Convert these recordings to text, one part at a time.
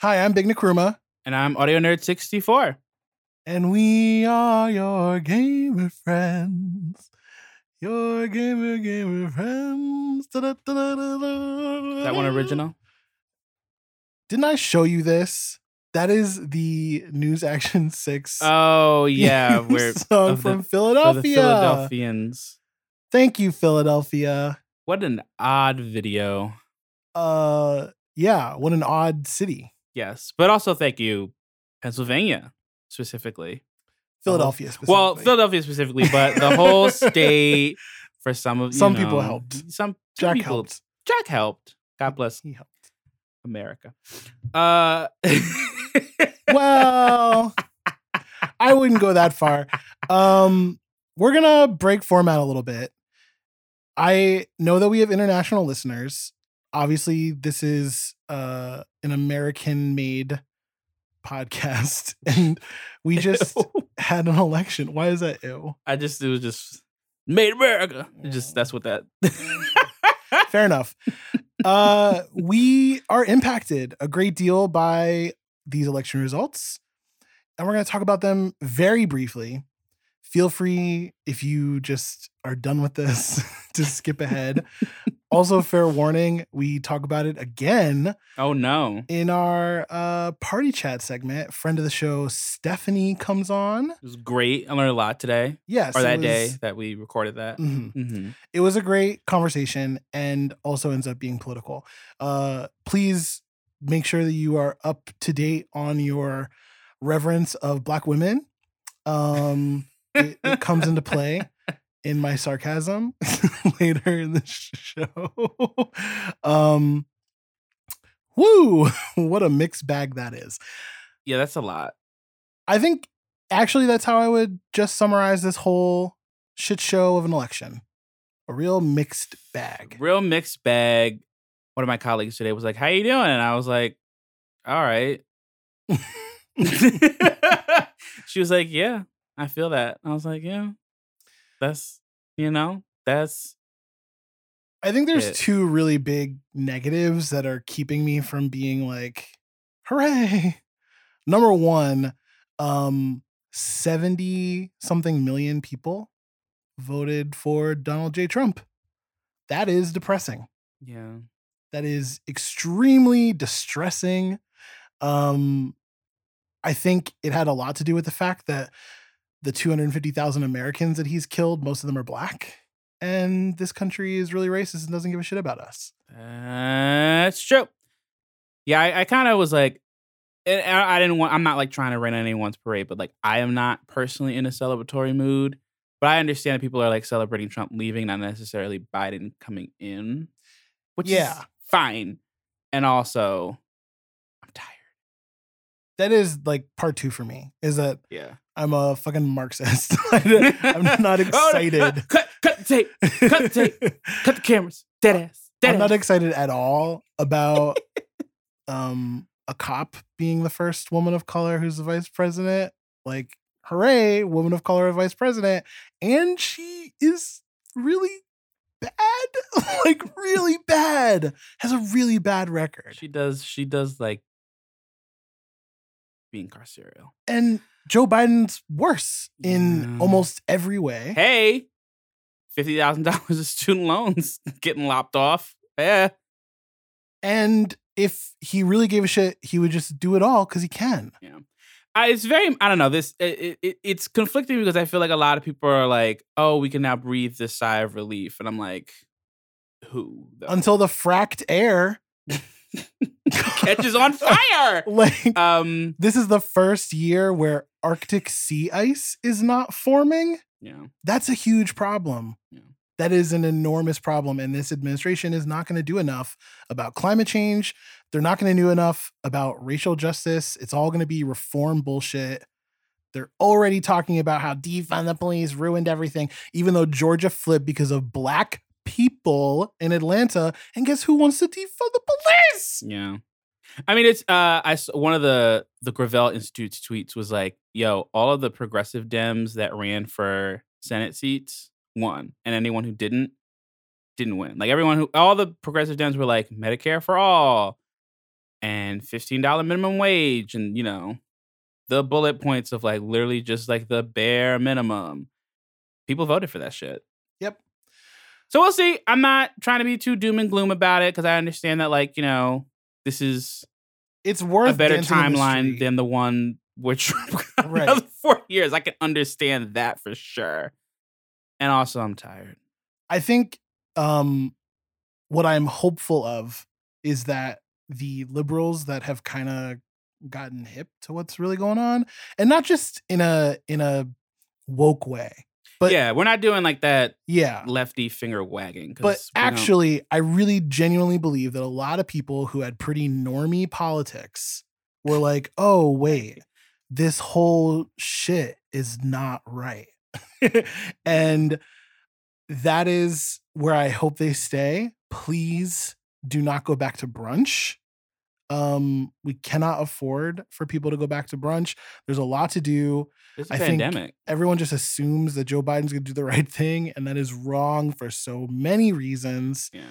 Hi, I'm Big Nkrumah, And I'm Audio Nerd 64. and we are your gamer friends. Your gamer gamer friends. Is that one original? Didn't I show you this? That is the News Action Six. Oh yeah, we're song the- from for Philadelphia. the Philadelphians. Thank you, Philadelphia. What an odd video. Uh, yeah, what an odd city, Yes, but also thank you, Pennsylvania specifically. Philadelphia. Well, specifically. Philadelphia specifically, but the whole state. For some of you Some people helped. Some, Jack people, helped. Jack helped. God bless He helped. America. Uh, well, I wouldn't go that far. Um, we're gonna break format a little bit. I know that we have international listeners. Obviously, this is uh, an American-made podcast, and we just had an election. Why is that ew? I just it was just made America. It just that's what that. Fair enough. Uh, we are impacted a great deal by these election results, and we're going to talk about them very briefly. Feel free if you just are done with this to skip ahead. also, fair warning: we talk about it again oh no, in our uh, party chat segment. Friend of the show, Stephanie, comes on. it was great. I learned a lot today Yes, or that day that we recorded that. Mhm. hmm it was a great conversation and also ends up being political. Uh, please make sure that you are up to date on your reverence of Black women. Um, it, it comes into play in my sarcasm later in the show. um, woo! What a mixed bag that is. Yeah, that's a lot. I think actually that's how I would just summarize this whole shit show of an election. A real mixed bag. Real mixed bag. One of my colleagues today was like, "How you doing?" And I was like, "All right." she was like, "Yeah, I feel that." I was like, "Yeah, that's you know, that's I think there's it. two really big negatives that are keeping me from being like, hooray. Number one, um, 70 something million people voted for Donald J. Trump. That is depressing. yeah." That is extremely distressing. Um, I think it had a lot to do with the fact that the 250,000 Americans that he's killed, most of them are black. And this country is really racist and doesn't give a shit about us. That's true. Yeah, I, I kind of was like, and I, I didn't want. I'm not like trying to rain on anyone's parade, but like I am not personally in a celebratory mood. But I understand that people are like celebrating Trump leaving, not necessarily Biden coming in, which Yeah. is fine. And also, I'm tired. That is like part two for me, is that Yeah, I'm a fucking Marxist. I'm not Oh, no, excited. cut, cut the tape. Cut the tape. Cut the cameras. Dead ass. Dead I'm not excited at all about um a cop being the first woman of color who's the vice president. Like, hooray, woman of color vice president. And she is really bad. like really bad. Has a really bad record. She does. She does like being carceral. And Joe Biden's worse in Yeah. almost every way. hey, fifty thousand dollars of student loans getting lopped off. Yeah, And if he really gave a shit, he would just do it all because he can. I, it's very. I don't know. This it, it, it's conflicting because I feel like a lot of people are like, "Oh, we can now breathe this sigh of relief," and I'm like, "Who?" though? Until the fracked air catches on fire. like Um. this is the first year where Arctic sea ice is not forming. Yeah. That's a huge problem. Yeah. That is an enormous problem. And this administration is not going to do enough about climate change. They're not going to do enough about racial justice. It's all going to be reform bullshit. They're already talking about how defund the police ruined everything, even though Georgia flipped because of black people in Atlanta. And guess who wants to defund the police? Yeah. I mean, it's uh, I one of the the Gravel Institute's tweets was like, "Yo, all of the progressive Dems that ran for Senate seats won, and anyone who didn't didn't win. Like everyone who, all the progressive Dems were like Medicare for all, and $15 minimum wage and you know the bullet points of like literally just like the bare minimum people voted for that shit. So we'll see i'm not trying to be too doom and gloom about it because i understand that like you know this is It's worth a better in the timeline than the one which Right. four years. I can understand that for sure. And also, I'm tired. I think um, what I'm hopeful of is that the liberals that have kind of gotten hip to what's really going on, and not just in a in a woke way, but yeah, we're not doing like that yeah. lefty finger wagging. But we don't- actually, I really genuinely believe that a lot of people who had pretty normie politics were like, "Oh wait, this whole shit is not right," and that is where I hope they stay. Please do not go back to brunch. Um, we cannot afford for people to go back to brunch. There's a lot to do. it's a I think- pandemic. Everyone just assumes that Joe Biden's going to do the right thing, and that is wrong for so many reasons. yeah.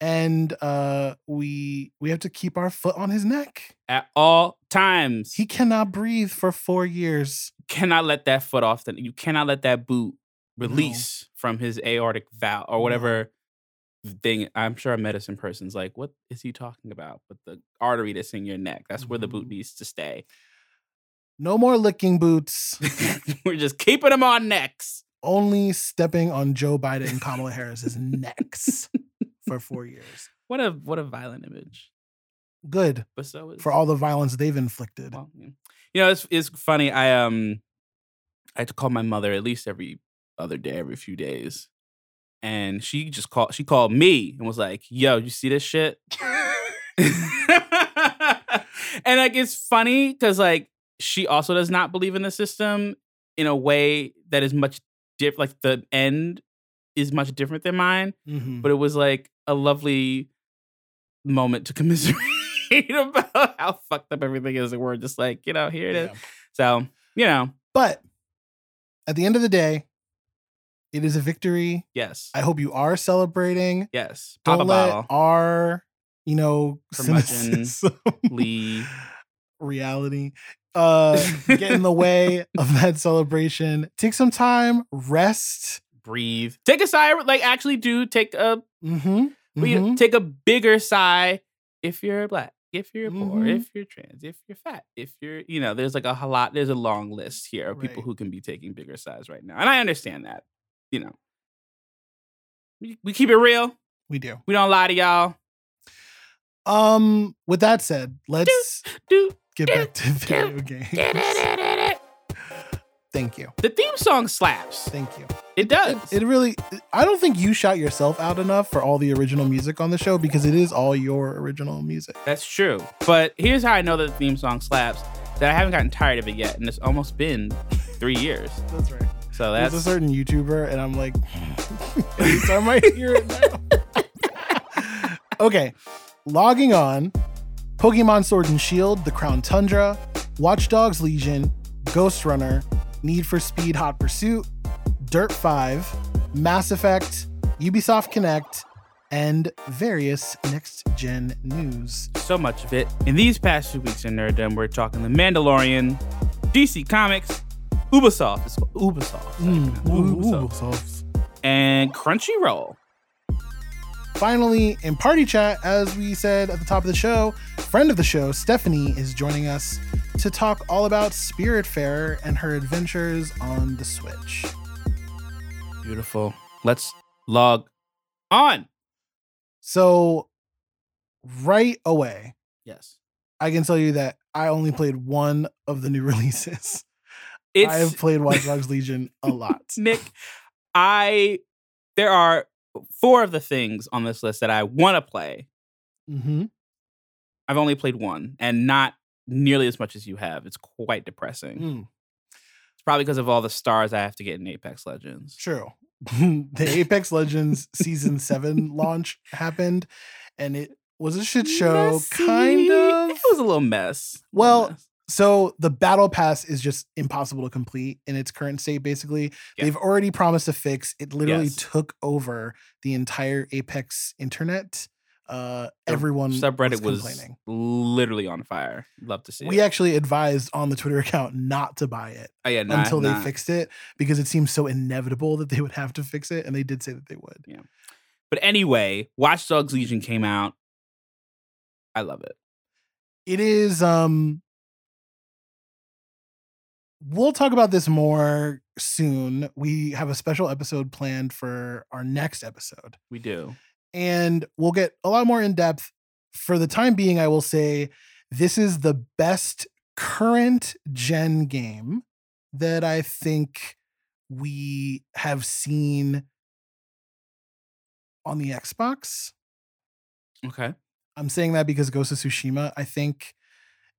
And uh, we we have to keep our foot on his neck. At all times, He cannot breathe for four years. cannot let that foot off. The, you cannot let that boot release from his aortic valve or No. whatever thing. I'm sure a medicine person's like, what is he talking about? But the artery that's in your neck, that's where the boot Mhm. needs to stay. No more licking boots. We're just keeping them on necks. only stepping on Joe Biden and Kamala Harris's necks for four years. What a what a violent image. Good But so is for all the violence they've inflicted. well, you know, it's it's funny. I um I had to call my mother at least every other day, every few days. And she just called she called me and was like, yo, you see this shit? and like it's funny because like she also does not believe in the system in a way that is much different like the end is much different than mine Mhm. but it was like a lovely moment to commiserate about how fucked up everything is and we're just like you know here it is Yeah. so you know But at the end of the day, it is a victory. yes I hope you are celebrating. yes pop Don't let bottle our, you know, cynicism, lee reality uh get in the way of that celebration. Take some time, rest. breathe take a sigh like actually do take a Mm-hmm. You take a bigger sigh if you're black, if you're poor, Mhm. if you're trans, if you're fat, if you're, you know, there's like a lot, there's a long list here of people who can be taking bigger sighs right now. And I understand that, you know. We, we keep it real. We do. We don't lie to y'all. Um, with that said, let's Do, get do, back to video games. Thank you. The theme song slaps. Thank you. It does. It really I don't think you shout yourself out enough for all the original music on the show because it is all your original music. That's true. But here's how I know that the theme song slaps that I haven't gotten tired of it yet. And it's almost been three years. That's right. So There's that's a certain YouTuber, and I'm like, I might hear it now. okay, logging on. Pokemon Sword and Shield, The Crown Tundra, Watch Dogs Legion, Ghost Runner, Need for Speed Hot Pursuit, Dirt 5, Mass Effect, Ubisoft Connect, and various next gen news. so much of it. In these past few weeks in Nerddom, we're talking The Mandalorian, DC Comics, Ubisoft, it's Ubisoft, Mm, Ubisoft, Ubisoft. and Crunchyroll. Finally, in party chat, as we said at the top of the show, friend of the show, Stephanie, is joining us to talk all about Spiritfarer and her adventures on the Switch. Beautiful. Let's log on. So, right away, Yes. I can tell you that I only played one of the new releases. It's I have played Watch Dogs Legion a lot. Nick. I there are four of the things on this list that I want to play. Mm-hmm. I've only played one, and not nearly as much as you have. It's quite depressing. Mm, It's probably because of all the stars I have to get in Apex Legends. true. the Apex Legends Season 7 launch happened, and it was a shit show, Messy. kind of. It was a little mess. A Well, mess. So the battle pass is just impossible to complete in its current state. Basically, Yeah. they've already promised a fix. It literally Yes. took over the entire Apex internet uh, everyone subreddit was, complaining. literally on fire. Love to see it. We it. actually advised on the Twitter account not to buy it Oh, yeah, nah, until they fixed it because it seems so inevitable that they would have to fix it, and they did say that they would. Yeah. But anyway, Watch Dogs Legion came out. I love it. It is. um We'll talk about this more soon. We have a special episode planned for our next episode. We do. and we'll get a lot more in depth. For the time being, I will say this is the best current gen game that I think we have seen on the Xbox. Okay. I'm saying that because Ghost of Tsushima, I think,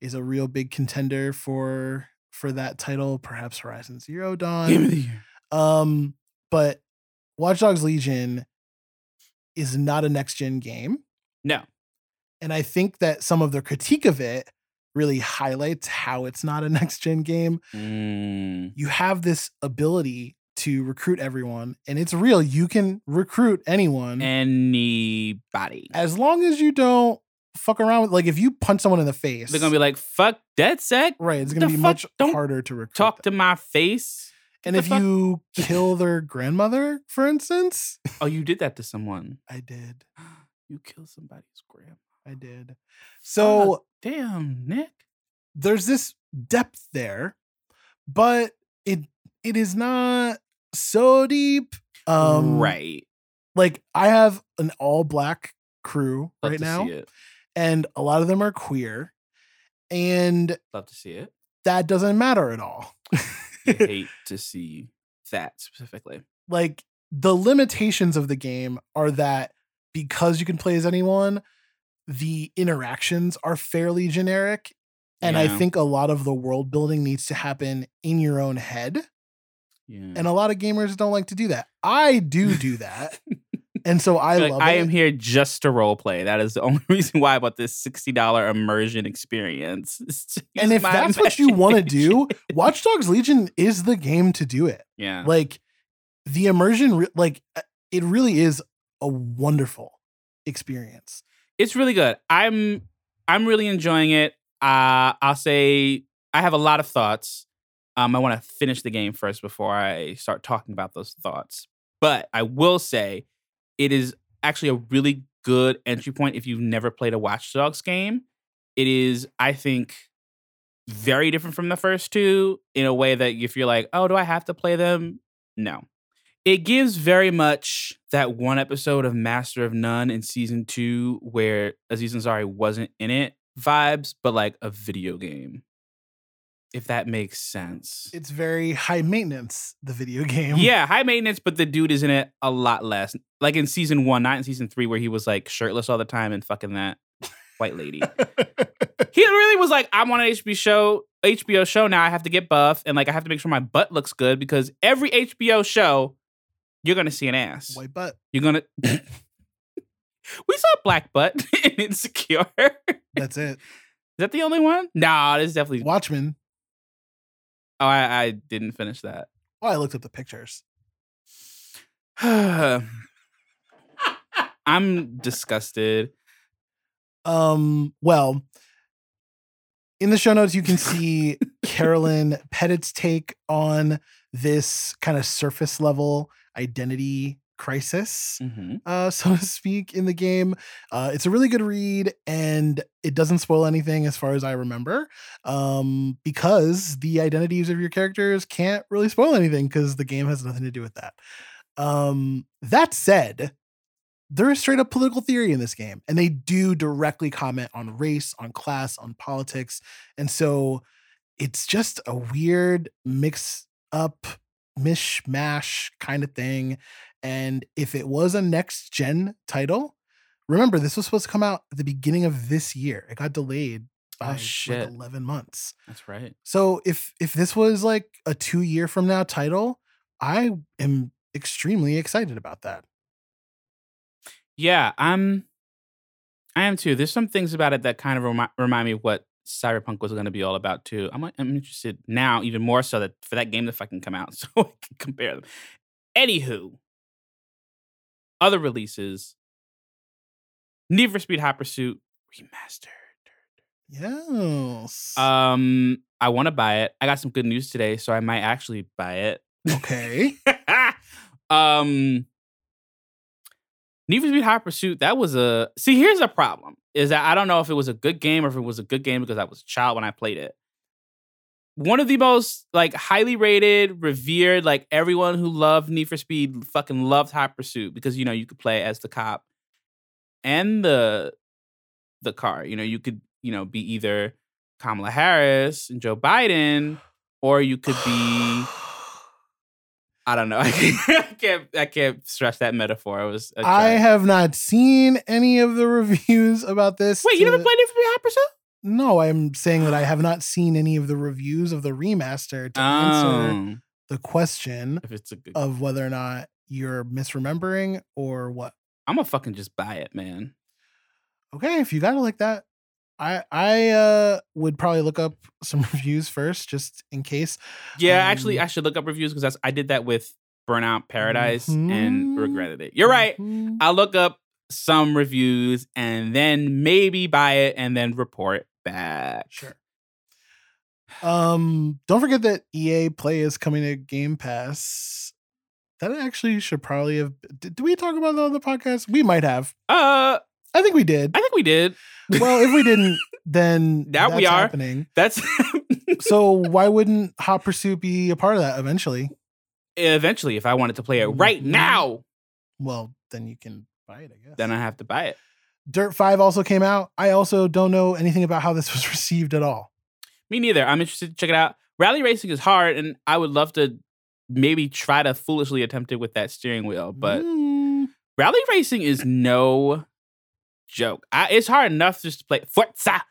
is a real big contender for for that title. Perhaps Horizon Zero Dawn. Game of the year. Um, but Watch Dogs Legion is not a next gen game. No. And I think that some of the critique of it really highlights how it's not a next gen game. Mm, You have this ability to recruit everyone, and it's real. You can recruit anyone anybody. as long as you don't fuck around with like if you punch someone in the face. They're gonna be like, "Fuck that sec." right, it's gonna be much Don't harder to recruit. Talk them. to my face. and if fuck? you kill their grandmother, for instance, Oh, you did that to someone. I did. You killed somebody's grandma. I did. So Damn, Nick. there's this depth there, but it it is not so deep. Um right. Like I have an all black crew Love right now. And a lot of them are queer, and Love to see it. that doesn't matter at all. Hate to see that specifically. like the limitations of the game are that because you can play as anyone, the interactions are fairly generic. And I think a lot of the world building needs to happen in your own head. Yeah. And a lot of gamers don't like to do that. I do do that. and so I Like, love I it. am here just to role play. That is the only reason why I bought this sixty dollar immersion experience. And if that's what you want to do. Watch Dogs Legion is the game to do it. yeah, Like the immersion, like uh, it really is a wonderful experience. it's really good. I'm I'm really enjoying it. Uh, I'll say I have a lot of thoughts. Um, I want to finish the game first before I start talking about those thoughts. But I will say it is actually a really good entry point if you've never played a Watch Dogs game. It is, I think, very different from the first two in a way that if you're like, oh, do I have to play them? No. It gives very much that one episode of Master of None in season two where uh, Aziz Ansari wasn't in it vibes, but like a video game. If that makes sense. It's very high maintenance, the video game. Yeah, high maintenance, but the dude is in it a lot less. Like in season one, not in season three, where he was like shirtless all the time and fucking that white lady. he really was like, I'm on an HBO show, HBO show now. I have to get buff and like I have to make sure my butt looks good because every HBO show, you're gonna see an ass. White butt. You're gonna. we saw black butt in Insecure. That's it. Is that the only one? Nah, there's definitely. Watchmen. Oh, I, I didn't finish that. Oh, I looked up the pictures. I'm disgusted. Um, well, in the show notes, you can see Carolyn Petit's take on this kind of surface level identity crisis, Mhm. uh, so to speak, in the game. Uh, it's a really good read, and it doesn't spoil anything as far as I remember, um, because the identities of your characters can't really spoil anything because the game has nothing to do with that. Um, that said, there is straight up political theory in this game, and they do directly comment on race, on class, on politics. And so it's just a weird mix up, mishmash kind of thing. And if it was a next gen title, remember this was supposed to come out at the beginning of this year. It got delayed oh, by like, shit. 11 months. That's right. So if if this was like a 2 year from now title, I am extremely excited about that. Yeah, I'm. I am too. There's some things about it that kind of remi- remind me of what Cyberpunk was going to be all about too. I'm I'm interested now even more so that for that game to fucking come out so I can compare them. Anywho, other releases. Need for Speed Hot Pursuit remastered. Yes. Um, I want to buy it. I got some good news today, so I might actually buy it. okay. um, Need for Speed Hot Pursuit. That was a see. Here's a problem: is that I don't know if it was a good game or if it was a good game because I was a child when I played it. One of the most like highly rated, revered, like everyone who loved Need for Speed fucking loved Hot Pursuit because you know you could play as the cop and the the car. You know you could you know be either Kamala Harris and Joe Biden, or you could be I don't know. I can't. I can't, stress that metaphor. I was. I, have not seen any of the reviews about this. Wait, you never played it for Hot Pursuit? No, I'm saying that I have not seen any of the reviews of the remaster to Oh. answer the question If it's a good, of whether or not you're misremembering or what. I'm gonna fucking just buy it, man. Okay, if you got it like that, I I uh would probably look up some reviews first, just in case. Yeah, actually, Um, I should look up reviews because I did that with Burnout Paradise and Mhm. regretted it. You're right. Mhm. I'll look up some reviews and then maybe buy it and then report back. Sure. Um, don't forget that EA Play is coming to Game Pass. That actually should probably have. Did, did we talk about that on the podcast? We might have. Uh, I think we did. I think we did. well, if we didn't, then Now we that's are. happening. That's So why wouldn't Hot Pursuit be a part of that eventually? eventually if I wanted to play it right Mhm. now, Well, then you can buy it. I guess. then I have to buy it. Dirt Five also came out. I also don't know anything about how this was received at all. Me neither. I'm interested to check it out. Rally racing is hard, and I would love to maybe try to foolishly attempt it with that steering wheel. But Mm, rally racing is no joke. I, it's hard enough just to play Forza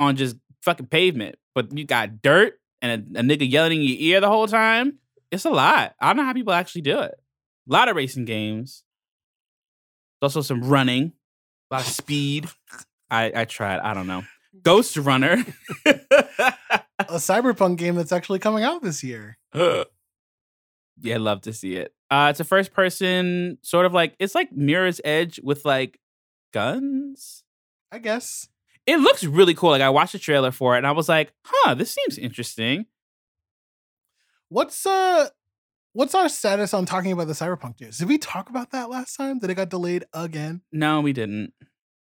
on just fucking pavement, but you got dirt and a, a nigga yelling in your ear the whole time. It's a lot. I don't know how people actually do it. A lot of racing games. There's also some running, a lot of speed. I, I tried. I don't know. Ghost Runner. a cyberpunk game that's actually coming out this year. yeah, I'd love to see it. Uh, it's a first person, sort of like it's like Mirror's Edge with like guns. I guess. It looks really cool. Like I watched the trailer for it, and I was like, "Huh, this seems interesting." What's uh what's our status on talking about the cyberpunk news? Did we talk about that last time? That it got delayed again? No, we didn't.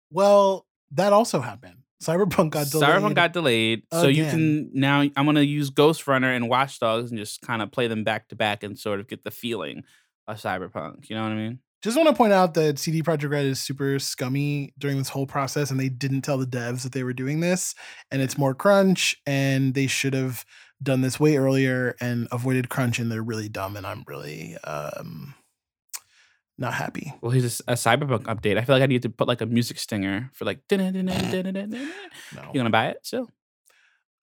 Well, that also happened. Cyberpunk got delayed. Cyberpunk got delayed, so you can now. I'm gonna use Ghost Runner and Watch Dogs and just kind of play them back to back and sort of get the feeling of Cyberpunk. You know what I mean? Just want to point out that CD Projekt Red is super scummy during this whole process, and they didn't tell the devs that they were doing this, and it's more crunch, and they should have done this way earlier and avoided crunch, and they're really dumb, and I'm really um not happy. Well, here's a, a Cyberpunk update. I feel like I need to put like a music stinger for like. dun-dun-dun-dun-dun-dun-dun. You No. gonna buy it still?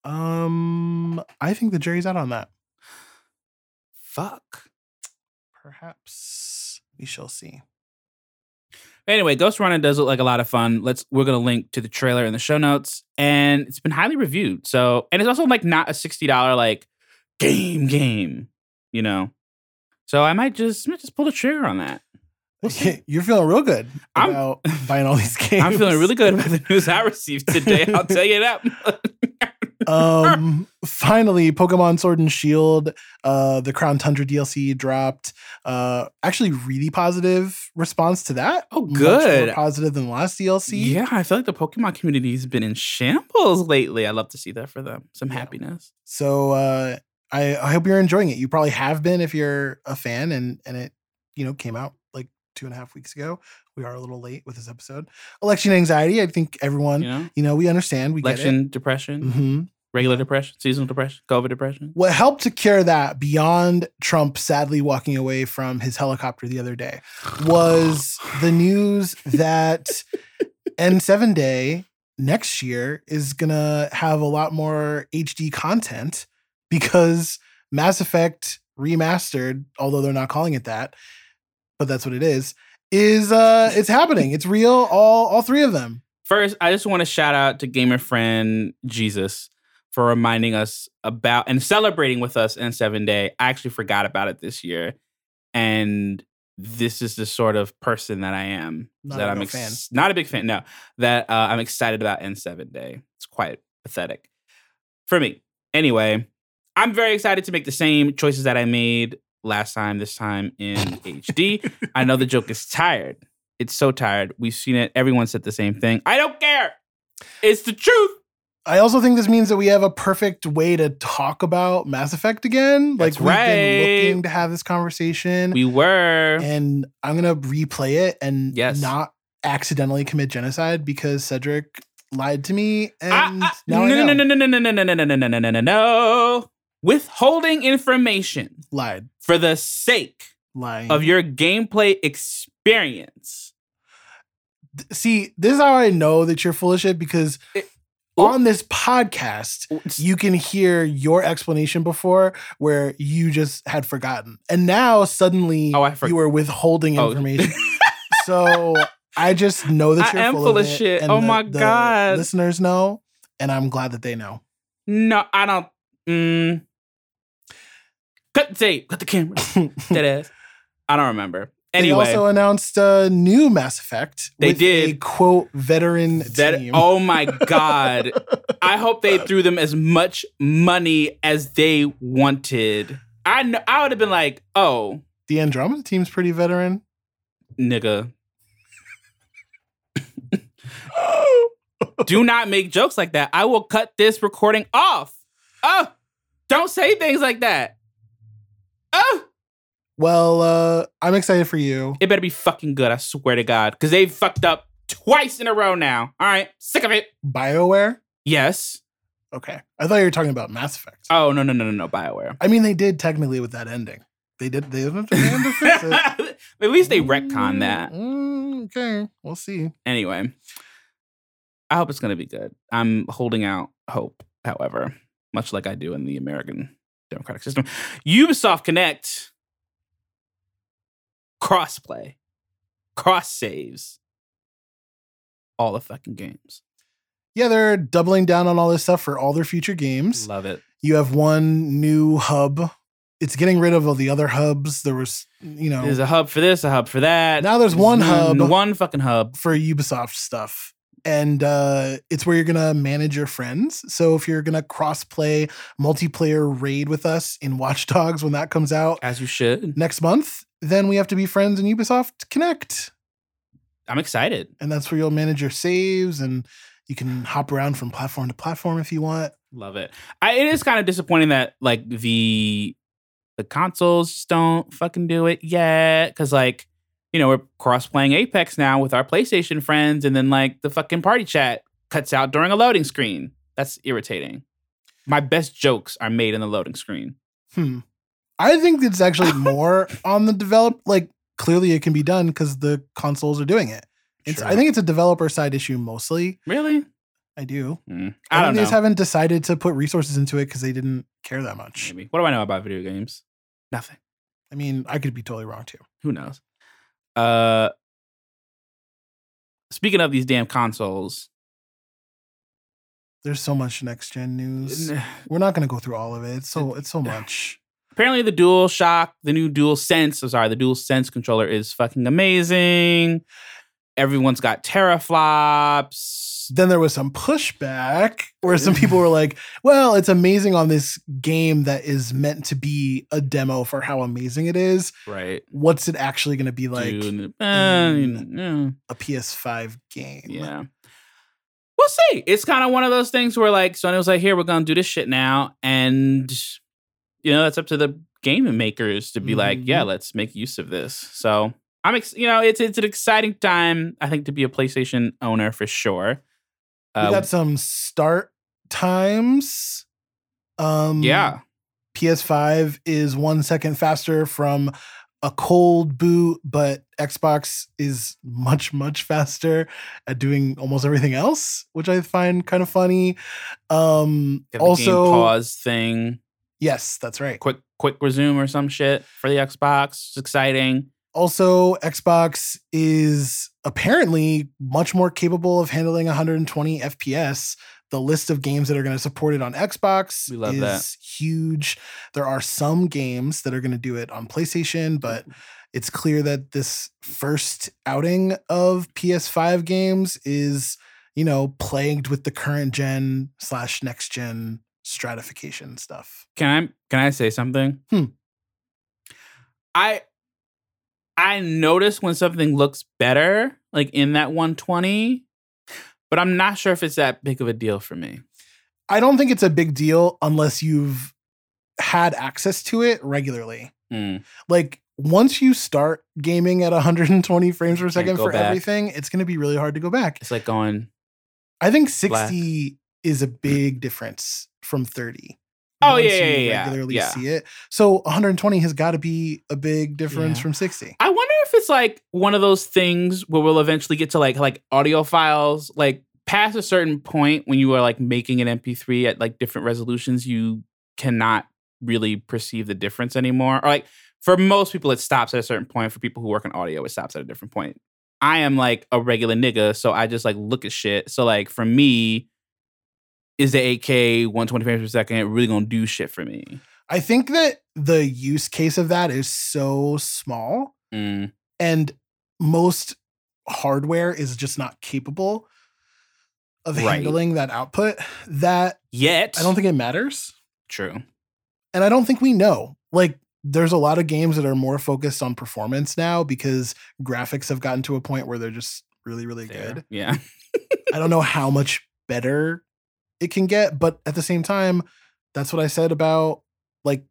Um, I think the jury's out on that. Fuck. Perhaps we shall see. Anyway, Ghost Runner does look like a lot of fun. Let's we're gonna link to the trailer in the show notes, and it's been highly reviewed. So, and it's also like not a sixty dollar like game game, you know. So I might just might just pull the trigger on that. You're feeling real good I'm- about buying all these games. I'm feeling really good about the news I received today. I'll tell you that. um finally pokemon sword and shield uh the crown tundra dlc dropped uh actually really positive response to that Oh, good. more positive than the last dlc yeah, I feel like the Pokemon community has been in shambles lately. I love to see that for them. Some Yeah. happiness. so uh I, I hope you're enjoying it you probably have been if you're a fan and and it you know came out like two and a half weeks ago we are a little late with this episode election anxiety i think everyone You you know, know, we understand we election depression, get it hmm regular depression, seasonal depression, COVID depression. What helped to cure that beyond Trump sadly walking away from his helicopter the other day was the news that N7 Day next year is going to have a lot more HD content because Mass Effect remastered, although they're not calling it that, but that's what it is, is uh it's happening. It's real all all three of them. First, I just want to shout out to gamer friend Jesus for reminding us about and celebrating with us N7 Day. I actually forgot about it this year, and this is the sort of person that I am. Not that a I'm real fan. not a big fan. No, that uh, I'm excited about N7 Day. It's quite pathetic for me. Anyway, I'm very excited to make the same choices that I made last time. This time in HD. I know the joke is tired. It's so tired. We've seen it. Everyone said the same thing. I don't care. It's the truth. I also think this means that we have a perfect way to talk about Mass Effect again. That's Like we've right. been looking to have this conversation. We were. and I'm gonna replay it and Yes. not accidentally commit genocide because Cedric lied to me and Ah, ah, now no, I no, know. no, no, no, no, no, no, no, no, no, no, no, no, no. Withholding information lied, for the sake lying. of your gameplay experience. See, this is how I know that you're full of shit because It- on this podcast, you can hear your explanation before where you just had forgotten. And now suddenly Oh, I forgot. you were withholding Oh. information. so I just know that you're I am full, full of, of it, shit. Oh the- my the God. Listeners know, and I'm glad that they know. No, I don't. Mm. Cut the tape. Cut the camera. Dead ass. I don't remember. Anyway, They also announced a new Mass Effect. They with did. a quote veteran that. team. Oh my god! I hope they threw them as much money as they wanted. I know. I would have been like, oh, the Andromeda team's pretty veteran. nigga. Do not make jokes like that. I will cut this recording off. Oh, don't say things like that. Oh, Well, uh, I'm excited for you. it better be fucking good. I swear to God, because they've fucked up twice in a row now. All right, sick of it. BioWare? Yes. Okay. I thought you were talking about Mass Effect. Oh no no no no no. Bioware. I mean, they did technically with that ending. They did. They did they had to fix it. At least they retcon that. Mm, okay, we'll see. Anyway, I hope it's gonna be good. I'm holding out hope. However, much like I do in the American democratic system, Ubisoft Connect crossplay, cross saves, all the fucking games. Yeah, they're doubling down on all this stuff for all their future games. Love it. You have one new hub. It's getting rid of all the other hubs. There was, you know, There's a hub for this, a hub for that. Now there's one hub. one fucking hub. for Ubisoft stuff. And uh, it's where you're gonna manage your friends. So if you're gonna cross-play multiplayer raid with us in Watch Dogs when that comes out As you should. next month, then we have to be friends in Ubisoft Connect. I'm excited. And that's where you'll manage your saves and you can hop around from platform to platform if you want. Love it. I, it is kind of disappointing that like the the consoles don't fucking do it yet. Cause like, you know, we're cross playing Apex now with our PlayStation friends, and then like the fucking party chat cuts out during a loading screen. That's irritating. My best jokes are made in the loading screen. Hmm. I think it's actually more on the develop. Like clearly, it can be done because the consoles are doing it. It's, Sure. I think it's a developer side issue mostly. Really? I do. Mm. I, I don't think they know. just haven't decided to put resources into it because they didn't care that much. Maybe. What do I know about video games? Nothing. I mean, I could be totally wrong too. Who knows? Uh speaking of these damn consoles, There's so much next gen news. We're not going to go through all of it. It's so it's so much. Apparently the Dual Shock, the new Dual Sense, I'm sorry, the Dual Sense controller is fucking amazing. Everyone's got teraflops. Then there was some pushback where some people were like, "Well, it's amazing on this game that is meant to be a demo for how amazing it is. Right. What's it actually going to be like Dude, uh, in- yeah. a PS5 game?" Yeah. We'll see. It's kind of one of those things where like Sony was like, here, we're gonna do this shit now. And you know, that's up to the game makers to be like, yeah, Mhm. let's make use of this. So I'm ex- you know, it's it's an exciting time, I think, to be a PlayStation owner for sure. We Uh, got some start times. Um, yeah. PS5 is one second faster from a cold boot, but Xbox is much, much faster at doing almost everything else, which I find kind of funny. Um, Got the game also, pause thing, yes, that's right. quick quick resume or some shit for the Xbox. It's exciting. Also, Xbox is apparently much more capable of handling 120 FPS. The list of games that are going to support it on Xbox is that. huge. There are some games that are going to do it on PlayStation, but it's clear that this first outing of PS5 games is, you know, plagued with the current gen slash next gen stratification stuff. Can I can I say something? Hmm. I I notice when something looks better, like in that 120, but I'm not sure if it's that big of a deal for me. I don't think it's a big deal unless you've had access to it regularly. Mm. Like once you start gaming at 120 frames per second for back. everything, it's going to be really hard to go back. It's like going. I think 60 is a big difference from 30. Oh, yeah, yeah, yeah, regularly yeah. see it. So 120 has got to be a big difference Yeah. from 60. I wonder if it's like one of those things where we'll eventually get to like like audio files, like past a certain point when you are like making an MP3 at like different resolutions, you cannot really perceive the difference anymore. Or like for most people, it stops at a certain point. For people who work in audio, it stops at a different point. I am like a regular nigga, so I just like look at shit. So like for me, is the 8K 120 frames per second really gonna do shit for me? I think that the use case of that is so small Mm, and most hardware is just not capable of Right. handling that output that Yet, I don't think it matters. true. And I don't think we know. Like there's a lot of games that are more focused on performance now because graphics have gotten to a point where they're just really really There. good. Yeah. I don't know how much better it can get, but at the same time, that's what I said about like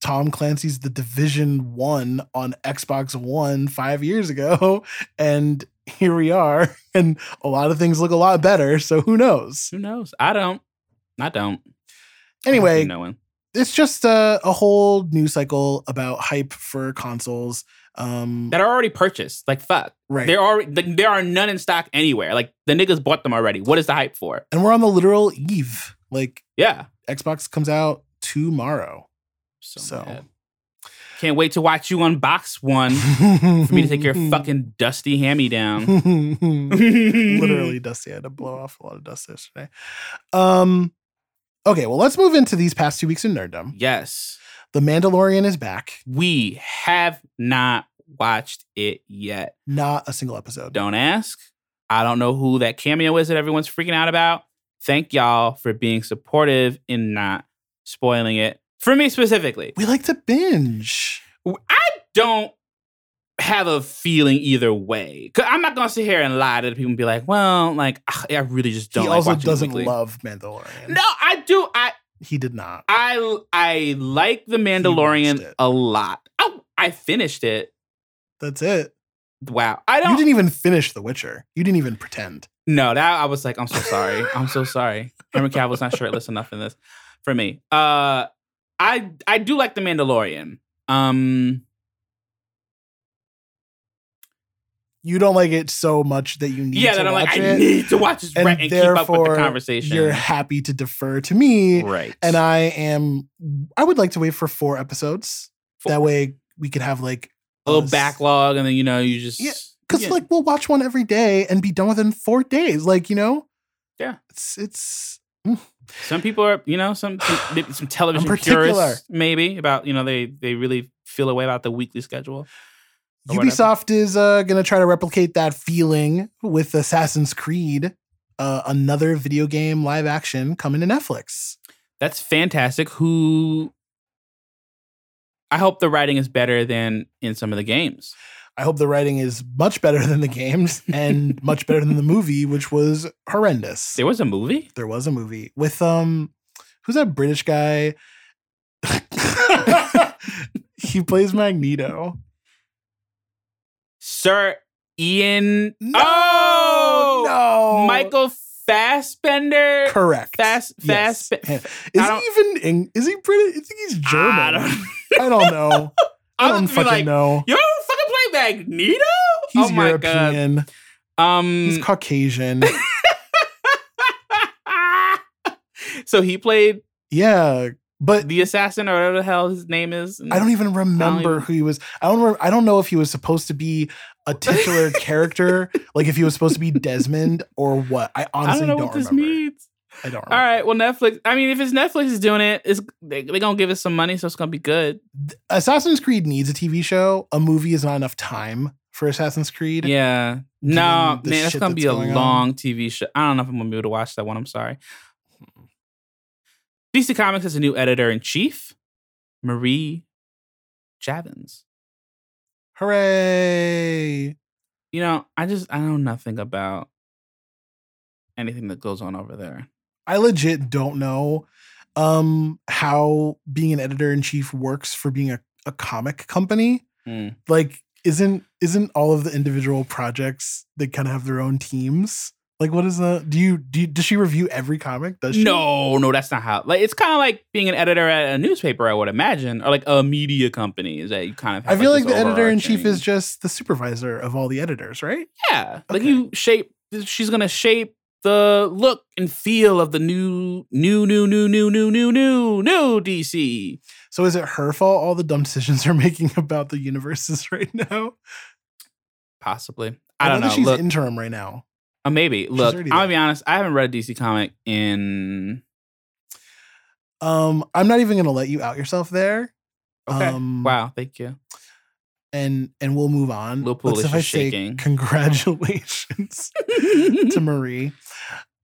Tom Clancy's The Division 1 on Xbox One 5 years ago and here we are and a lot of things look a lot better, so who knows. Who knows? I don't. I don't. Anyway, knowing. it's just a, a whole news cycle about hype for consoles. Um that are already purchased. Like fuck, right. there are like, there are none in stock anywhere. Like the niggas bought them already. What is the hype for? and we're on the literal eve. Like Yeah, Xbox comes out tomorrow. so, So. can't wait to watch you unbox one for me to take your fucking dusty hammy down. literally dusty. I had to blow off a lot of dust yesterday. Um, okay, well, let's move into these past two weeks in nerddom. Yes, The Mandalorian is back. we have not watched it yet. Not a single episode. Don't ask. I don't know who that cameo is that everyone's freaking out about. Thank y'all for being supportive and not spoiling it for me specifically. We like to binge. I don't have a feeling either way. Cause I'm not gonna sit here and lie to the people and be like, well, like I really just don't. he like also doesn't love Mandalorian. No, I do. I he did not. I I like the Mandalorian a lot. Oh, I finished it. That's it. Wow. I don't. You didn't even finish The Witcher. You didn't even pretend. no, that I was like, I'm so sorry. I'm so sorry. Henry Cavill's not shirtless enough in this for me. Uh, I I do like the Mandalorian. Um, You don't like it so much that you need yeah, to that I'm like, watch I need to watch this and right and keep up with the therefore conversation. You're happy to defer to me, right. and I am. I would like to wait for four episodes. Four. That way we could have like a little backlog, and then you know you just Yeah, Because yeah. like we'll watch one every day and be done within four days. Like you know, Yeah. it's it's some people are you know some some, some television purists maybe about you know they they really feel a way about the weekly schedule. whatever. Ubisoft is uh, gonna try to replicate that feeling with Assassin's Creed, uh, another video game live action coming to Netflix. That's fantastic. Who I hope the writing is better than in some of the games. I hope the writing is much better than the games and much better than the movie, which was horrendous. There was a movie. There was a movie with um, who's that British guy? he plays Magneto. Sir Ian. No, oh, no, Michael Fassbender. Correct. Fast, Yes. fast. I Is he even? In, is he British? I think he's German. I I don't, don't, know. I don't fucking like, know. You don't fucking play Magneto? He's oh my European. Um. He's Caucasian. so he played yeah, but the assassin or whatever the hell his name is. I don't even remember even- who he was. I don't. I don't know if he was supposed to be a titular character, like if he was supposed to be Desmond or what. I I honestly don't know don't, what this remember. means. I don't. All right. Well, Netflix. I mean, if it's Netflix is doing it, it's they they gonna give us some money, so it's gonna be good. Assassin's Creed needs a TV show. A movie is not enough time for Assassin's Creed. Yeah. No, man, that's gonna that's be a going on. long TV show. I don't know if I'm gonna be able to watch that one. I'm sorry. DC Comics has a new editor in chief, Marie Javins. Hooray! You know, I just I know nothing about anything that goes on over there. I legit don't know um how being an editor in chief works for being a, a comic company. Mm. Like, isn't isn't all of the individual projects they kind of have their own teams? Like, what is the do you do? You, does she review every comic? Does she? No, no, that's not how. Like, it's kind of like being an editor at a newspaper, I would imagine, or like a media company. Is that you kind of? I feel like this the editor in chief is just the supervisor of all the editors, right? yeah, like you shape. She's gonna shape the look and feel of the new, new, new, new, new, new, new, new, new DC. So is it her fault all the dumb decisions are making about the universes right now? Possibly, I, don't know she's Look, interim right now. Uh, maybe. Look, I'm gonna be honest. I haven't read a DC comic in. Um, I'm not even gonna let you out yourself there. Okay. Um, wow. Thank you. And and we'll move on. Lil But Pool is say, shaking. Congratulations to Marie.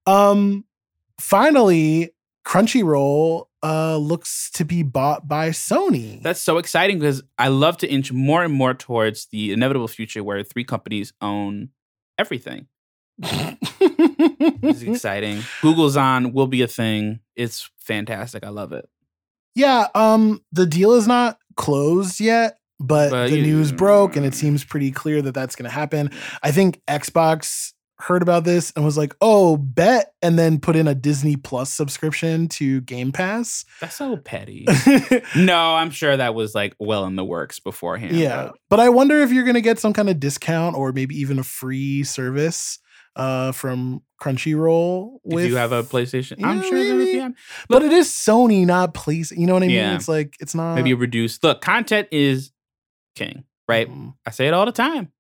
Um, finally, Crunchyroll uh looks to be bought by Sony. That's so exciting because I love to inch more and more towards the inevitable future where three companies own everything. It's exciting. Google's on will be a thing. It's fantastic. I love it. yeah, um, the deal is not closed yet, but, But the you- news broke, and it seems pretty clear that that's going to happen. I think Xbox heard about this and was like, "Oh, bet," and then put in a Disney Plus subscription to Game Pass. That's so petty. no, I'm sure that was like well in the works beforehand. yeah, but but I wonder if you're going to get some kind of discount or maybe even a free service uh, from Crunchyroll. If With you have a PlayStation, I'm Yeah, sure there would maybe. be. but it is Sony, not Place. You know what I mean? Yeah. It's like it's not Maybe a reduced look. Content is king, right? Mm. I say it all the time.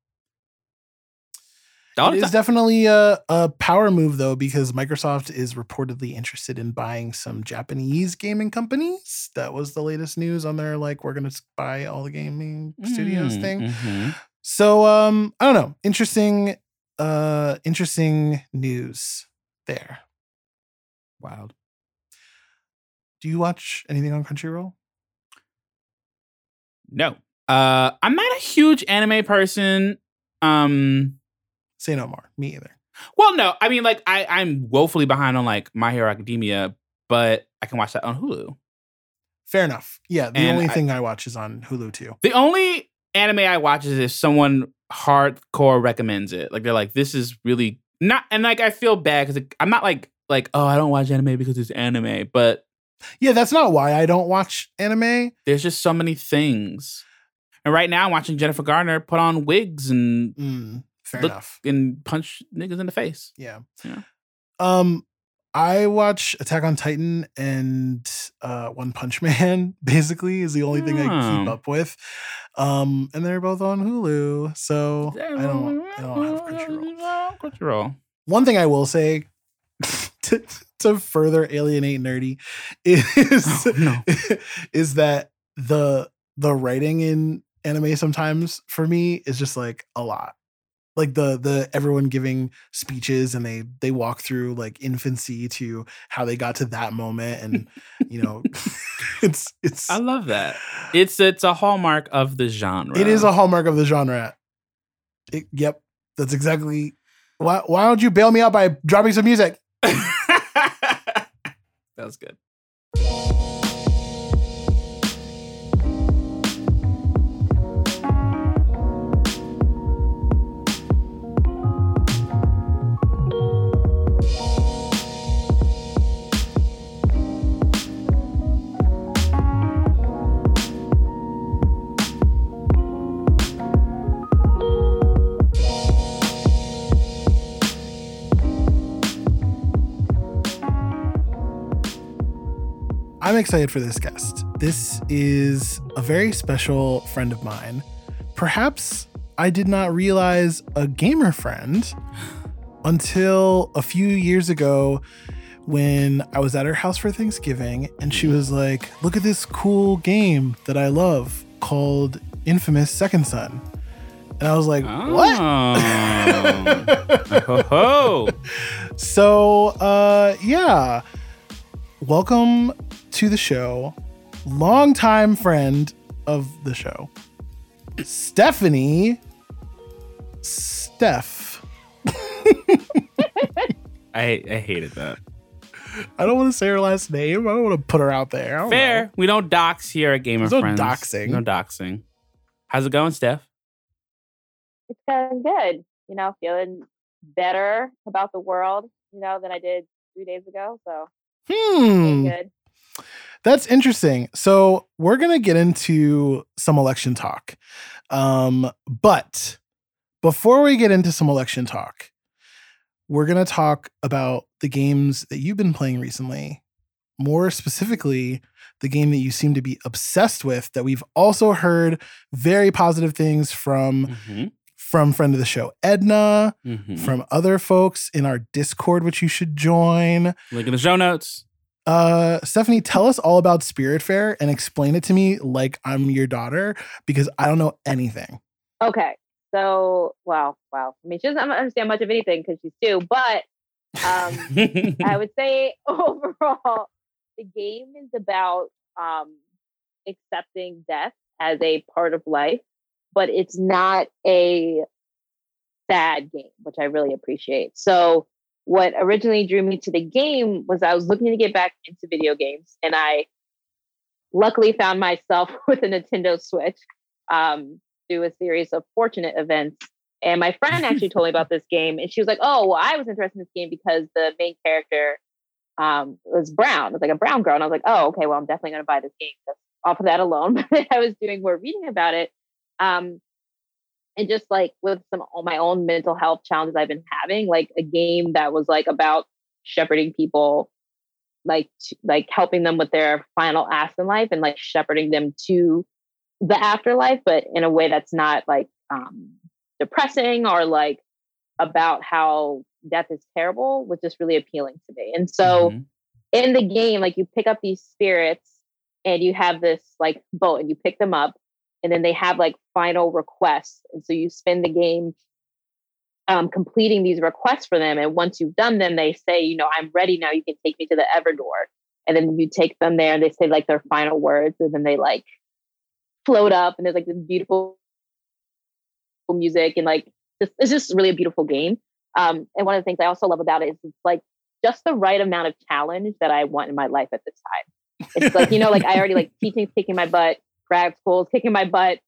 All It the is time. definitely a, a power move though, because Microsoft is reportedly interested in buying some Japanese gaming companies. That was the latest news on their like we're gonna buy all the gaming studios Mm, thing. mhm. So um, I don't know. Interesting, uh, interesting news there. Wild. Do you watch anything on Crunchyroll? No. Uh I'm not a huge anime person. Um Say no more. Me either. well no, I mean like I I'm woefully behind on like My Hero Academia, but I can watch that on Hulu. Fair enough. Yeah, the And only I- thing I watch is on Hulu too. The only anime I watch is if someone hardcore recommends it. Like they're like, this is really not, and like I feel bad because I'm not like like oh I don't watch anime because it's anime, but Yeah, that's not why I don't watch anime. there's just so many things. And right now I'm watching Jennifer Garner put on wigs and Mm, fair Look- enough. and punch niggas in the face. Yeah. Yeah. Um, I watch Attack on Titan and uh, One Punch Man. Basically, is the only thing I keep Oh. up with. Um, and they're both on Hulu, so I don't. I don't have Crunchyroll. Crunchyroll. One thing I will say to, to further alienate nerdy is Oh, no. is that the the writing in anime sometimes for me is just like a lot like the the everyone giving speeches and they they walk through like infancy to how they got to that moment and you know it's it's I love that. It's it's a hallmark of the genre. it is a hallmark of the genre It- yep that's exactly why why don't you bail me out by dropping some music that was good. I'm excited for this guest. This is a very special friend of mine. Perhaps I did not realize a gamer friend until a few years ago when I was at her house for Thanksgiving and she was like, Look at this cool game that I love called Infamous Second Son. And I was like, What? Oh. ho, ho. So, uh, yeah. Welcome to the show. Longtime friend of the show, Stephanie Steph. I I hated that. I don't want to say her last name. I don't want to put her out there. Fair. know. We don't dox here at Game of There's no Friends. doxing. No doxing. How's it going, Steph? it's going good. You know, feeling better about the world, you know, than I did three days ago. So feeling Hmm. good. That's interesting. So we're gonna get into some election talk, um, but before we get into some election talk, we're gonna talk about the games that you've been playing recently. More specifically, the game that you seem to be obsessed with. That we've also heard very positive things from Mm-hmm. From friend of the show Edna, Mm-hmm. from other folks in our Discord, which you should join. Link in the show notes. Uh, Stephanie, tell us all about Spiritfarer and explain it to me like I'm your daughter because I don't know anything. Okay. So, wow, wow. I mean, she doesn't understand much of anything because she's two, but um, I would say overall, the game is about um, accepting death as a part of life, but it's not a bad game, which I really appreciate. So, what originally drew me to the game was I was looking to get back into video games, and I luckily found myself with a Nintendo Switch um, through a series of fortunate events. And my friend actually told me about this game, and she was like, "Oh, well, I was interested in this game because the main character um, was brown. It was like a brown girl." And I was like, "Oh, okay. Well, I'm definitely going to buy this game just off of that alone." But I was doing more reading about it, um, and just like with some of my own mental health challenges I've been having, like a game that was like about shepherding people, like like helping them with their final ask in life, and like shepherding them to the afterlife, but in a way that's not like um, depressing or like about how death is terrible was just really appealing to me. And so Mhm. in the game, like you pick up these spirits and you have this like boat and you pick them up and then they have like final requests. And so you spend the game um, completing these requests for them. And once you've done them, they say, you know, I'm ready now. You can take me to the Everdoor. And then you take them there and they say like their final words. And then they like float up and there's like this beautiful music and like just, it's just really a beautiful game. Um, and one of the things I also love about it is it's like just the right amount of challenge that I want in my life at this time. It's like, you know, like I already like teaching's kicking my butt, grad school is kicking my butt,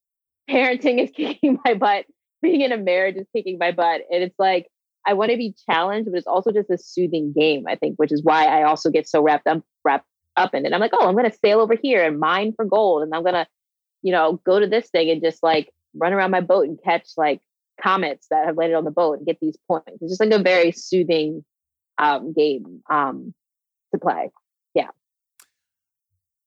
parenting is kicking my butt, being in a marriage is kicking my butt. And it's like, I want to be challenged, but it's also just a soothing game, I think, which is why I also get so wrapped up wrapped up in it. I'm like, oh, I'm gonna sail over here and mine for gold. And I'm gonna, you know, go to this thing and just like run around my boat and catch like comets that have landed on the boat and get these points. It's just like a very soothing um, game um, to play. Yeah.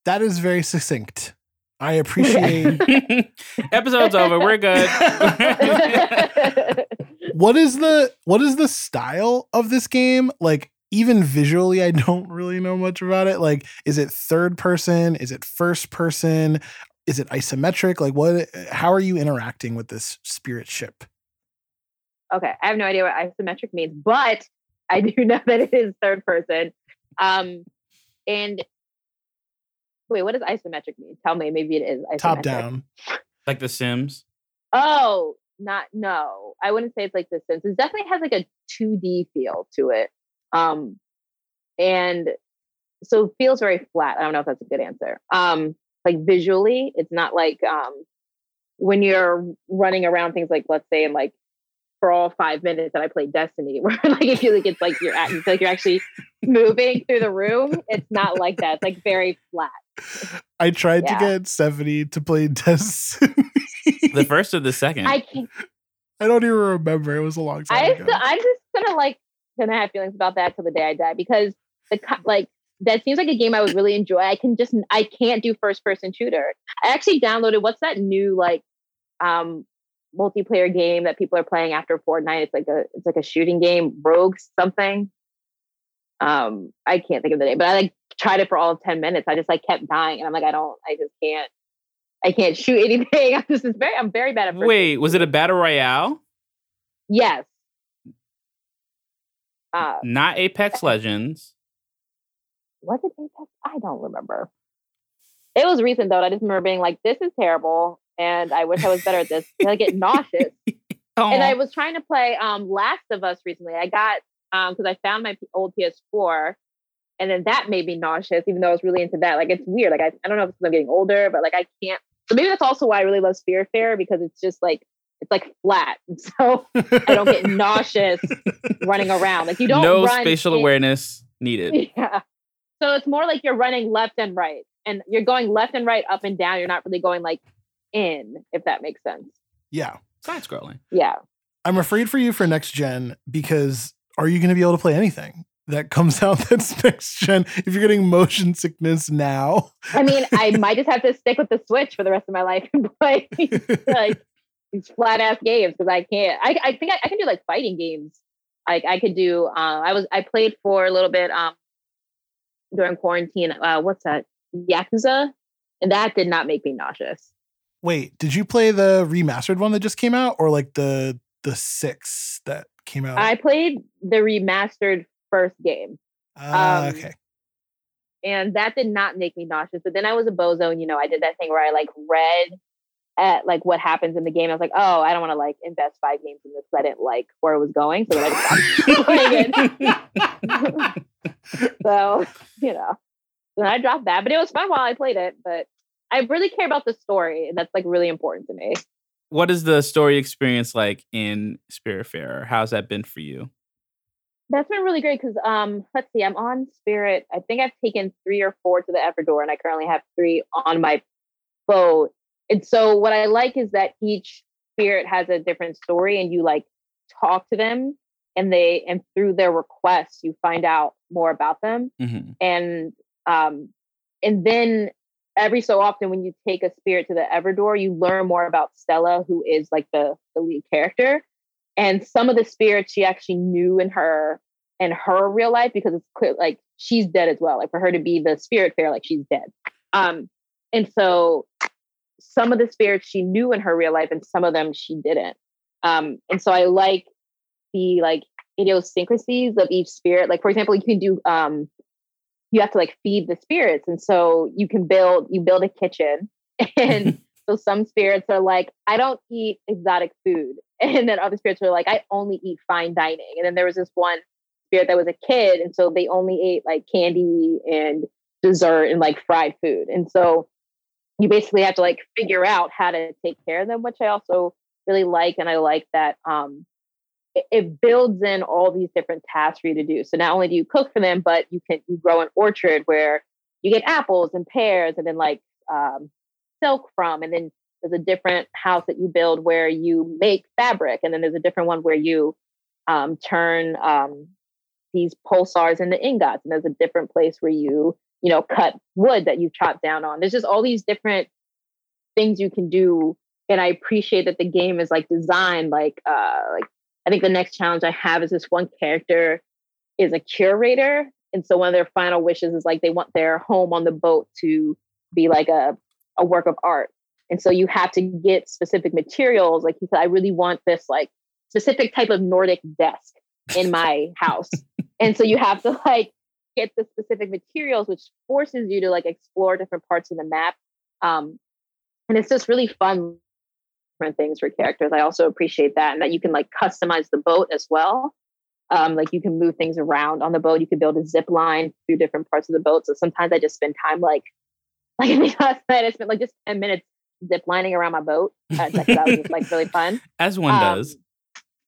That is very succinct. I appreciate. Episode's over. We're good. what is the what is the style of this game? Like even visually, I don't really know much about it. Like, is it third person? Is it first person? Is it isometric? Like, what? How are you interacting with this spirit ship? okay, I have no idea what isometric means, but I do know that it is third person. Um, and wait, what does isometric mean? Tell me, maybe it is isometric. Top down. like The Sims. Oh, not no. I wouldn't say it's like The Sims. It definitely has like a 2D feel to it. Um, and so it feels very flat. I don't know if that's a good answer. Um, like visually, it's not like um when you're running around things like let's say in like for all five minutes that I played Destiny, where like I feel like it's like you're at, you feel like you're actually moving through the room. It's not like that. It's like very flat. I tried Yeah. to get Stephanie to play Destiny. The first or the second? I can't. I don't even remember. It was a long time I ago. still, I'm just gonna like gonna have feelings about that till the day I die because the like that seems like a game I would really enjoy. I can just I can't do first person shooter. I actually downloaded what's that new like um multiplayer game that people are playing after Fortnite. It's like a it's like a shooting game, Rogue something. Um, I can't think of the name, but I like tried it for all of 10 minutes. I just like kept dying. And I'm like, I don't, I just can't, I can't shoot anything. I'm just very, I'm very bad at first Wait, was it a battle royale? Yes. Uh, Not Apex Legends. was it Apex? I don't remember. It was recent though. and I just remember being like, this is terrible. And I wish I was better at this. I get nauseous. And I was trying to play um Last of Us recently. I got um because I found my old PS4 and then that made me nauseous, even though I was really into that. Like it's weird. Like I, I don't know if I'm getting older, but like I can't. So maybe that's also why I really love Spiritfarer because it's just like it's like flat. And so I don't get nauseous running around. Like you don't no spatial in- awareness needed. Yeah. So it's more like you're running left and right. And you're going left and right, up and down. You're not really going like in, if that makes sense. yeah. Side scrolling. Yeah. I'm afraid for you for next gen because are you going to be able to play anything that comes out that's next gen if you're getting motion sickness now? I mean, I might just have to stick with the Switch for the rest of my life and play like these flat ass games because I can't. I, I think I, I can do like fighting games. Like I could do. Uh, I was I played for a little bit um during quarantine. Uh, what's that? Yakuza, and that did not make me nauseous. Wait, did you play the remastered one that just came out or like the the 6 that came out? I played the remastered first game. Ah, um, okay. and that did not make me nauseous. But then I was a bozo, and you know, I did that thing where I like read at like what happens in the game. I was like, oh, I don't want to like invest five games in this. I didn't like where it was going, so then I just stopped playing it. so you know, then I dropped that. But it was fun while I played it. But I really care about the story, and that's like really important to me. What is the story experience like in Spiritfarer? How's that been for you? That's been really great because um, let's see, I'm on Spirit. I think I've taken three or four to the Everdoor, and I currently have three on my boat. And so what I like is that each spirit has a different story, and you like talk to them, and they and through their requests, you find out more about them hmm and um and then every so often when you take a spirit to the Everdoor, you learn more about Stella, who is like the, the lead character. And some of the spirits she actually knew in her in her real life because it's clear like she's dead as well. Like for her to be the Spiritfarer, like she's dead. Um, and so some of the spirits she knew in her real life and some of them she didn't. Um, and so I like the like idiosyncrasies of each spirit. Like for example, you can do um you have to like feed the spirits. And so you can build you build a kitchen. And so some spirits are like i don't eat exotic food. And then other spirits are like i only eat fine dining. And then there was this one spirit that was a kid and so they only ate like candy and dessert and like fried food. And so you basically have to like figure out how to take care of them which i also really like and i like that um it, builds in all these different tasks for you to do. So not only do you cook for them, but you can you grow an orchard where you get apples and pears and then like um, silk from, and then there's a different house that you build where you make fabric, and then there's a different one where you um, turn um, these pulsars into ingots, and there's a different place where you you know cut wood that you chop down on. There's just all these different things you can do, and I appreciate that the game is like designed like uh, like I think the next challenge I have is this one character is a curator. And so one of their final wishes is like they want their home on the boat to be like a, a work of art. And so you have to get specific materials. Like he said, I really want this like specific type of Nordic desk in my house. and so you have to like get the specific materials, which forces you to like explore different parts of the map. Um, and it's just really fun different things for characters. I also appreciate that and that you can like customize the boat as well. Um, like you can move things around on the boat. You can build a zip line through different parts of the boat. So sometimes I just spend time like, like I think last night I spent like just 10 minutes zip lining around my boat. Uh, that was just like really fun. As one Um, does.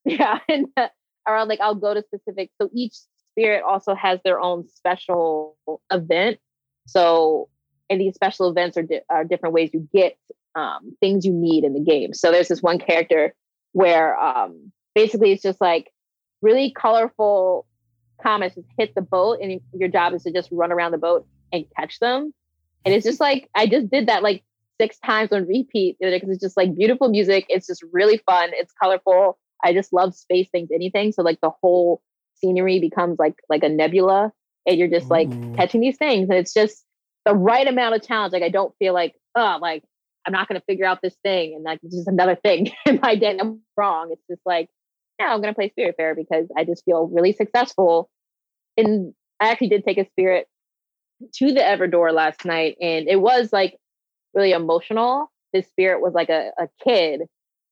Yeah. And uh, around like I'll go to specific. So each spirit also has their own special event. So and these special events are, di- are different ways you get um, things you need in the game. So there's this one character where um, basically it's just like really colorful comets just hit the boat, and your job is to just run around the boat and catch them. And it's just like I just did that like six times on repeat because it's just like beautiful music. It's just really fun. It's colorful. I just love space things, anything. So like the whole scenery becomes like like a nebula and you're just like Ooh. catching these things, and it's just the right amount of challenge. Like I don't feel like oh like I'm not going to figure out this thing, and like it's just another thing in my day. I'm wrong. It's just like yeah, I'm going to play Spiritfarer because I just feel really successful. And I actually did take a spirit to the Everdoor last night, and it was like really emotional. This spirit was like a, a kid.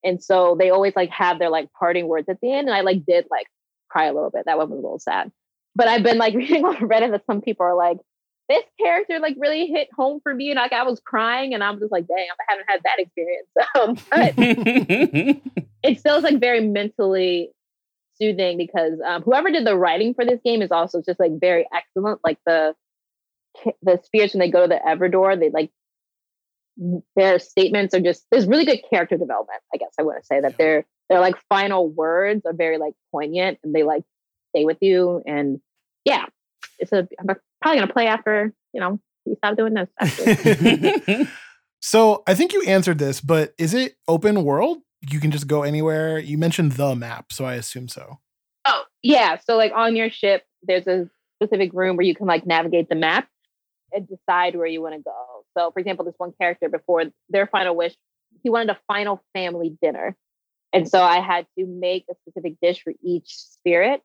And so they always like have their like parting words at the end. And I like did like cry a little bit. That one was a little sad. But I've been like reading on Reddit that some people are like, this character like really hit home for me. And like I was crying and I'm just like, dang, I haven't had that experience. Um, but it feels like very mentally soothing because um, whoever did the writing for this game is also just like very excellent. Like the the spirits when they go to the Everdoor, they like their statements are just there's really good character development. I guess I want to say that their their like final words are very like poignant and they like stay with you. And yeah, it's a I'm probably gonna play after you know we stop doing this. So I think you answered this, but is it open world? You can just go anywhere. You mentioned the map, so I assume so. Oh yeah, so like on your ship, there's a specific room where you can like navigate the map and decide where you want to go. So, for example, this one character before their final wish, he wanted a final family dinner. And so I had to make a specific dish for each spirit,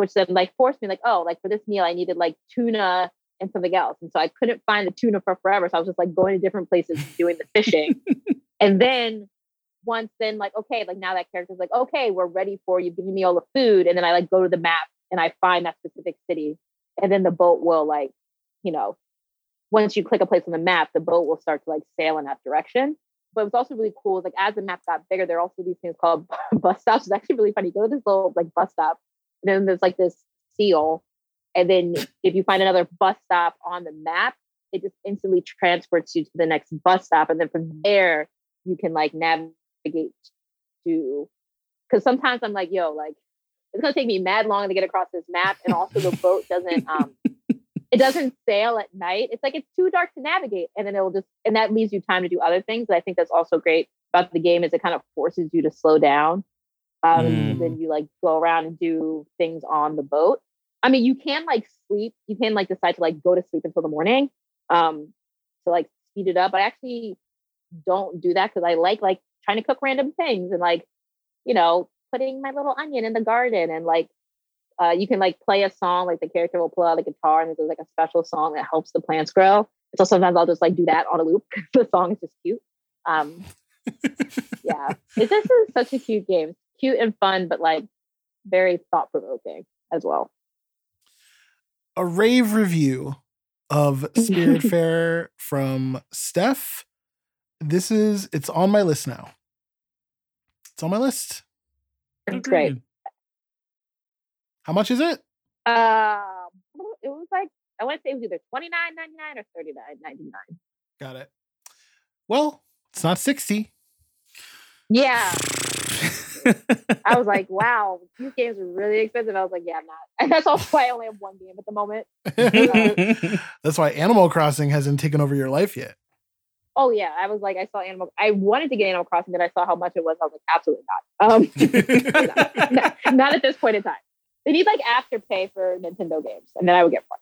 which then like forced me like, oh, like for this meal, I needed like tuna and something else. And so I couldn't find the tuna for forever. So I was just like going to different places doing the fishing. and then once then like, okay, like now that character's like, okay, we're ready for you, giving me all the food. And then I like go to the map and I find that specific city. And then the boat will like, you know, once you click a place on the map, the boat will start to like sail in that direction. But it was also really cool. Like as the map got bigger, there are also these things called bus stops. It's actually really funny. You go to this little like bus stop, then there's like this seal. And then if you find another bus stop on the map, it just instantly transports you to the next bus stop. And then from there, you can like navigate to because sometimes I'm like, yo, like it's gonna take me mad long to get across this map. And also the boat doesn't um it doesn't sail at night. It's like it's too dark to navigate, and then it will just and that leaves you time to do other things. I think that's also great about the game is it kind of forces you to slow down. Um, Mm. Then you like go around and do things on the boat. I mean, you can like sleep. You can like decide to like go to sleep until the morning, um, to like speed it up. But I actually don't do that because I like like trying to cook random things and like you know putting my little onion in the garden and like uh, you can like play a song, like the character will pull out a guitar and there's like a special song that helps the plants grow. So sometimes I'll just like do that on a loop. the song is just cute. Um, yeah, it, this is such a cute game. It's cute and fun, but like very thought provoking as well. A rave review of Spirit Fair from Steph. This is it's on my list now. It's on my list. It's great. How much is it? Um, it was like I want to say it was either twenty nine ninety nine or thirty nine ninety nine. Got it. Well, it's not 60. Yeah, I was like, wow, these games are really expensive. I was like, yeah, I'm not. And that's also why I only have one game at the moment. That's why Animal Crossing hasn't taken over your life yet. Oh yeah, I was like, I saw Animal. I wanted to get Animal Crossing, then I saw how much it was. I was like, absolutely not. Um, not, not at this point in time. They need like afterpay for Nintendo games, and then I would get more.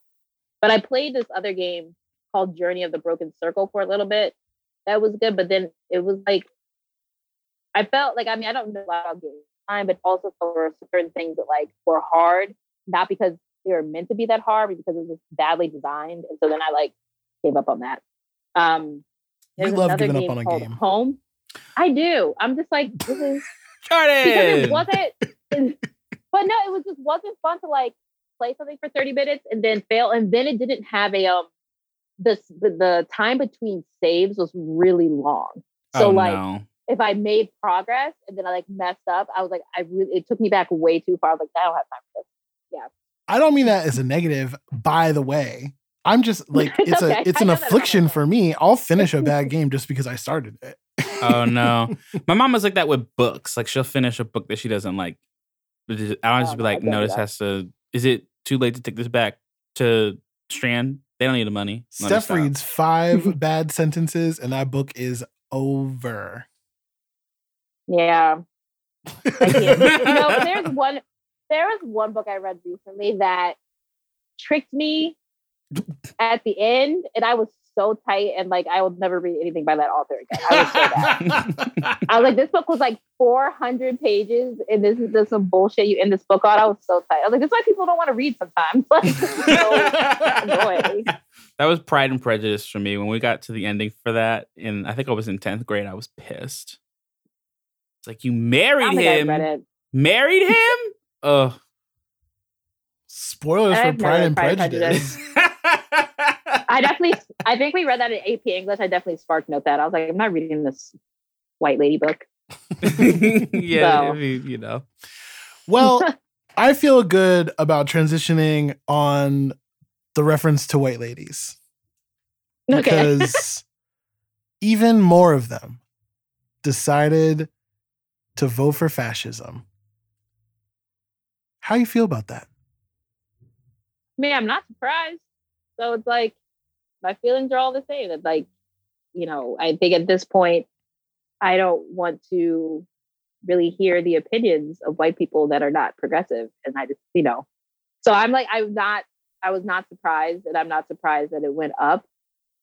But I played this other game called Journey of the Broken Circle for a little bit. That was good, but then it was like I felt like I mean I don't know a lot about game time, but also there were certain things that like were hard, not because they were meant to be that hard, but because it was just badly designed, and so then I like gave up on that. Um, there's love giving up on a game. Home. I do. I'm just like this is because it wasn't. but no, it was just wasn't fun to like play something for 30 minutes and then fail, and then it didn't have a um the the, the time between saves was really long. So oh, like no. If I made progress and then I like messed up, I was like I really it took me back way too far. I was like I don't have time for this. Yeah. I don't mean that as a negative, by the way. I'm just like It's it's okay. a it's an know that about affliction for me. I'll finish a bad game just because I started it. Oh no. My mom was like that with books. Like she'll finish a book that she doesn't like. But just- I'll just Oh, be like, can't no, this that. has to. Is it too late to take this back to Strand? They don't need the money. Let Steph reads five bad sentences and that book is over. Yeah. I can't. no, there's one. There was one book I read recently that tricked me at the end, and I was so tight, and like I will never read anything by that author again. I was so bad. I was like, this book was like 400 pages, and this is just some bullshit you end this book on. I was so tight. I was like, this is why people don't want to read sometimes. Like, so. That was Pride and Prejudice for me. When we got to the ending for that, and I think I was in 10th grade, I was pissed. It's like, you married don't think I him. Married him? Ugh. Spoilers for I've never Pride and Pride and Prejudice. I definitely, I think we read that in AP English. I definitely spark note that. I was like, I'm not reading this white lady book. yeah, So- I mean, you know. Well, I feel good about transitioning on the reference to white ladies Okay. because even more of them decided to vote for fascism. How you feel about that? me, I'm not surprised. So it's like my feelings are all the same. It's like, you know, I think at this point, I don't want to really hear the opinions of white people that are not progressive. And I just, you know, so I'm like, I'm not, I was not surprised, and I'm not surprised that it went up.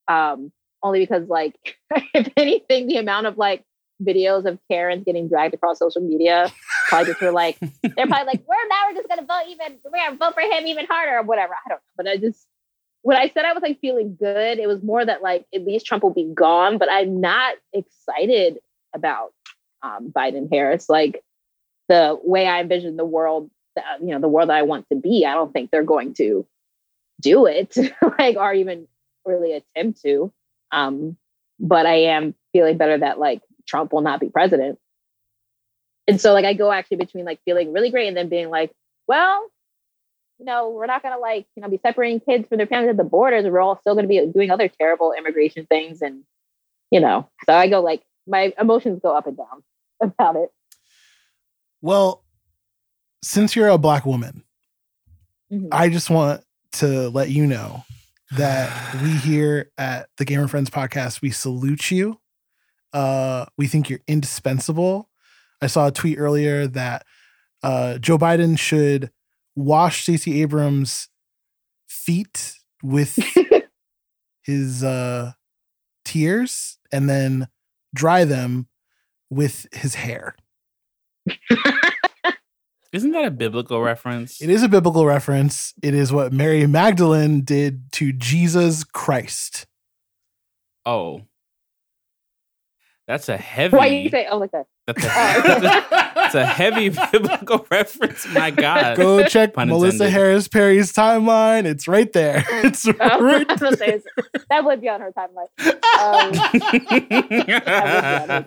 Um, only because, like, if anything, the amount of like videos of Karens getting dragged across social media probably just were like, they're probably like, we're now we're just gonna vote even we're gonna vote for him even harder or whatever. I don't know. But I just when I said I was like feeling good, it was more that like at least Trump will be gone, but I'm not excited about um, Biden Harris. Like the way I envision the world, you know, the world that I want to be, I don't think they're going to do it, like or even really attempt to. Um, but I am feeling better that like Trump will not be president. And so like I go actually between like feeling really great and then being like, well, you know, we're not gonna like, you know, be separating kids from their families at the borders. We're all still gonna be doing other terrible immigration things. And, you know, so I go like my emotions go up and down about it. Well, since you're a black woman, Mhm. I just want to let you know that we here at the Gamer Friends podcast, we salute you. Uh, we think you're indispensable. I saw a tweet earlier that uh, Joe Biden should wash Stacey Abrams' feet with his uh, tears and then dry them with his hair. Isn't that a biblical reference? It is a biblical reference. It is what Mary Magdalene did to Jesus Christ. Oh. That's a heavy. Why you say oh like that? That's a, Oh, that's a heavy biblical reference. My God. Go check Pun Melissa intended. Harris Perry's timeline. It's right there. It's Oh, right was gonna that would be on her timeline. Um,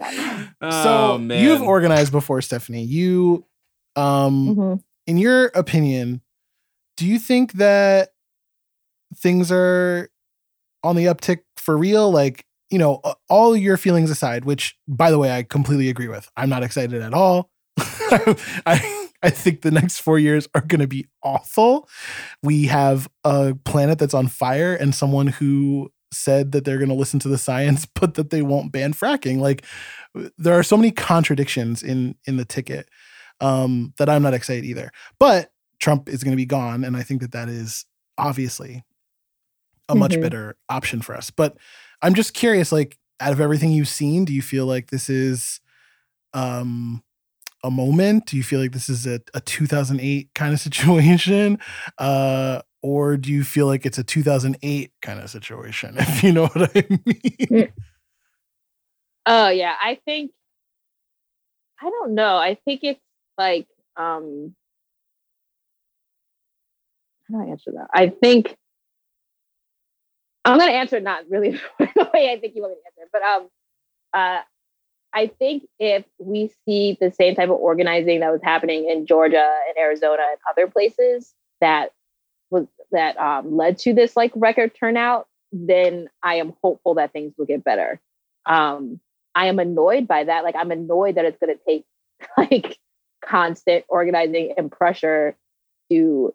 oh, so man. you've organized before, Stephanie. You, um, mhm. in your opinion, do you think that things are on the uptick for real? Like, you know, all your feelings aside, which by the way, I completely agree with. I'm not excited at all. I I think the next four years are going to be awful. We have a planet that's on fire, and someone who said that they're going to listen to the science, but that they won't ban fracking. Like, there are so many contradictions in in the ticket um, that I'm not excited either. But Trump is going to be gone, and I think that that is obviously a much Mhm. better option for us. But I'm just curious, like, out of everything you've seen, do you feel like this is um, a moment? Do you feel like this is a, a 2008 kind of situation? Uh, or do you feel like it's a 2008 kind of situation, if you know what I mean? Oh yeah, I think I don't know. I think it's like um how do I answer that? I think I'm gonna answer it not really the way I think you want me to answer but um uh I think if we see the same type of organizing that was happening in Georgia and Arizona and other places that was that um, led to this like record turnout, then I am hopeful that things will get better. Um, I am annoyed by that. Like I'm annoyed that it's going to take like constant organizing and pressure to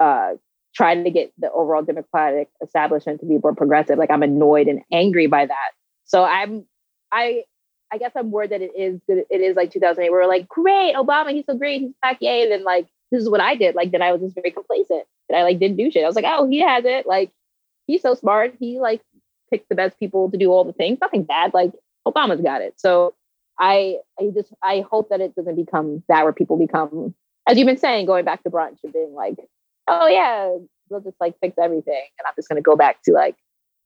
uh, try to get the overall Democratic establishment to be more progressive. Like I'm annoyed and angry by that. So I'm I I guess I'm worried that it is it is like 2008. Where we're like, great, Obama, he's so great, he's back, yay. And then like this is what I did. Like then I was just very complacent. and I like didn't do shit. I was like, oh, he has it. Like he's so smart. He like picked the best people to do all the things. Nothing bad. Like Obama's got it. So I I just I hope that it doesn't become that where people become, as you've been saying, going back to brunch and being like, oh yeah, we'll just like fix everything, and I'm just gonna go back to like,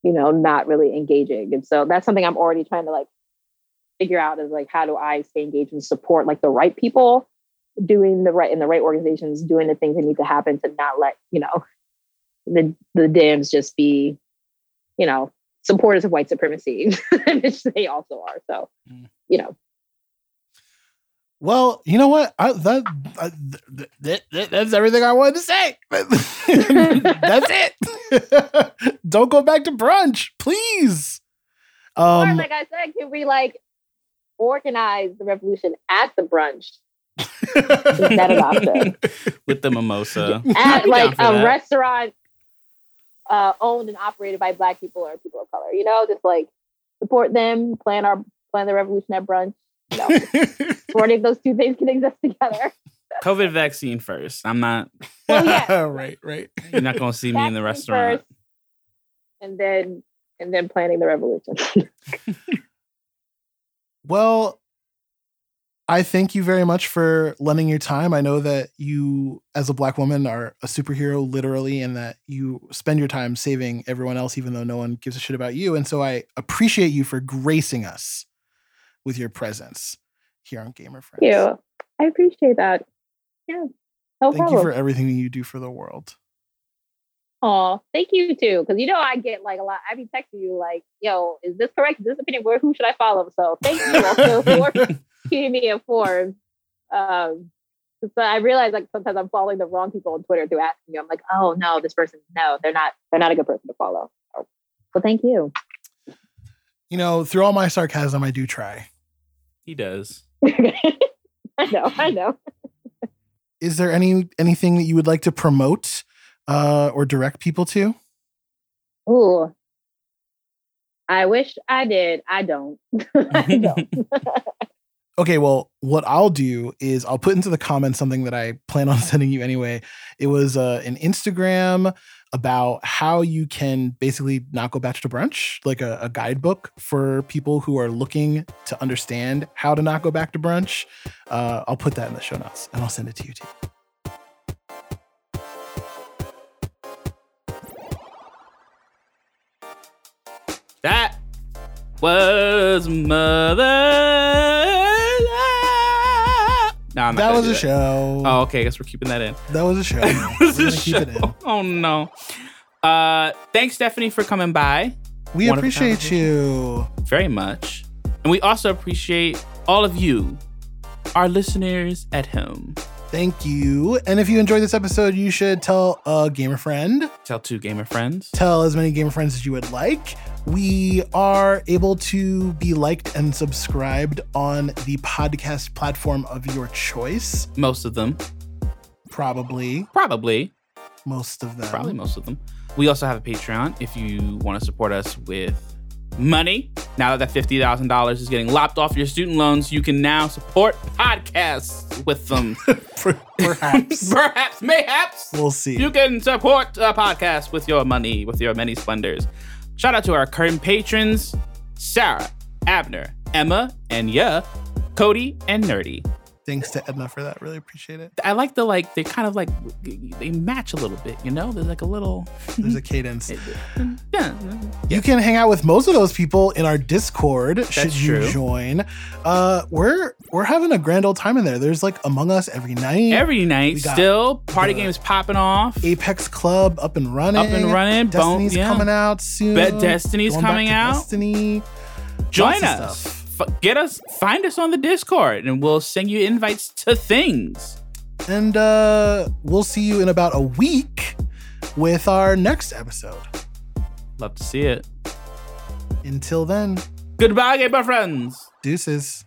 you know, not really engaging. And so that's something I'm already trying to like figure out is like how do I stay engaged and support like the right people doing the right in the right organizations, doing the things that need to happen to not let, you know, the the Dems just be, you know, supporters of white supremacy, which they also are. So, Mm. you know, Well, you know what? I, that, I, th- th- th- that's everything I wanted to say. that's it. Don't go back to brunch, please. or Um, like I said, can we like organize the revolution at the brunch that an option? with the mimosa. at like a that. restaurant uh, owned and operated by black people or people of color. You know, just like support them, plan our plan the revolution at brunch. You know, supporting those two things can exist together. COVID vaccine first. I'm not. Well, yeah. right, right. You're not gonna see me in the restaurant. first, and then and then planning the revolution. Well, I thank you very much for lending your time. I know that you, as a black woman, are a superhero, literally, and that you spend your time saving everyone else, even though no one gives a shit about you. And so I appreciate you for gracing us with your presence here on Gamer Friends. Thank you. I appreciate that. Yeah. No Thank you for everything that you do for the world. Aw, thank you too. Because you know I get like a lot. I be texting you like, "Yo, is this correct? Is this opinion? Where who should I follow?" So thank you also for keeping me informed. Um, so I realize like sometimes I'm following the wrong people on Twitter through asking you. I'm like, "Oh no, this person, no, they're not. They're not a good person to follow." So, so thank you. You know, through all my sarcasm, I do try. He does. I know. I know. Is there any anything that you would like to promote uh, or direct people to? Ooh. I wish I did. I don't. I don't. Okay, well, what I'll do is I'll put into the comments something that I plan on sending you anyway. It was uh, an Instagram about how you can basically not go back to brunch, like a, a guidebook for people who are looking to understand how to not go back to brunch. Uh, I'll put that in the show notes and I'll send it to you too. That was mother. No, I'm not That was a show. Oh, okay. I guess we're keeping that in. That was a show. That We're was a gonna keep it in. show. Oh no. Uh, thanks, Stephanie, for coming by We Wonderful appreciate you. very much, and we also appreciate all of you, our listeners at home. Thank you. And if you enjoyed this episode, you should tell a gamer friend. Tell two gamer friends. tell as many gamer friends as you would like. We are able to be liked and subscribed on the podcast platform of your choice. Most of them, Probably probably, most of them. probably most of them. We also have a Patreon if you want to support us with money. Now that that fifty thousand dollars is getting lopped off your student loans, you can now support podcasts with them. Perhaps. Perhaps, mayhaps. we'll see. You can support a podcast with your money, with your many splendors. Shout out to our current patrons Sarah, Abner, Emma, and yeah, Cody, and Nerdy. Thanks to Edna for that. Really appreciate it. I like the like, they kind of like, they match a little bit, you know? There's like a little. There's a cadence. Yeah. You can hang out with most of those people in our Discord That's should you true. join. Uh, we're we're having a grand old time in there. There's like Among Us every night. Every night, still, party games popping off. Apex Club up and running. Up and running. Bone- Destiny's yeah. coming out soon. Bet Destiny's Going coming out. Destiny. Join us. F- get us, find us on the Discord, and we'll send you invites to things. And uh, we'll see you in about a week with our next episode. Love to see it. Until then, Goodbye, gamer friends. deuces.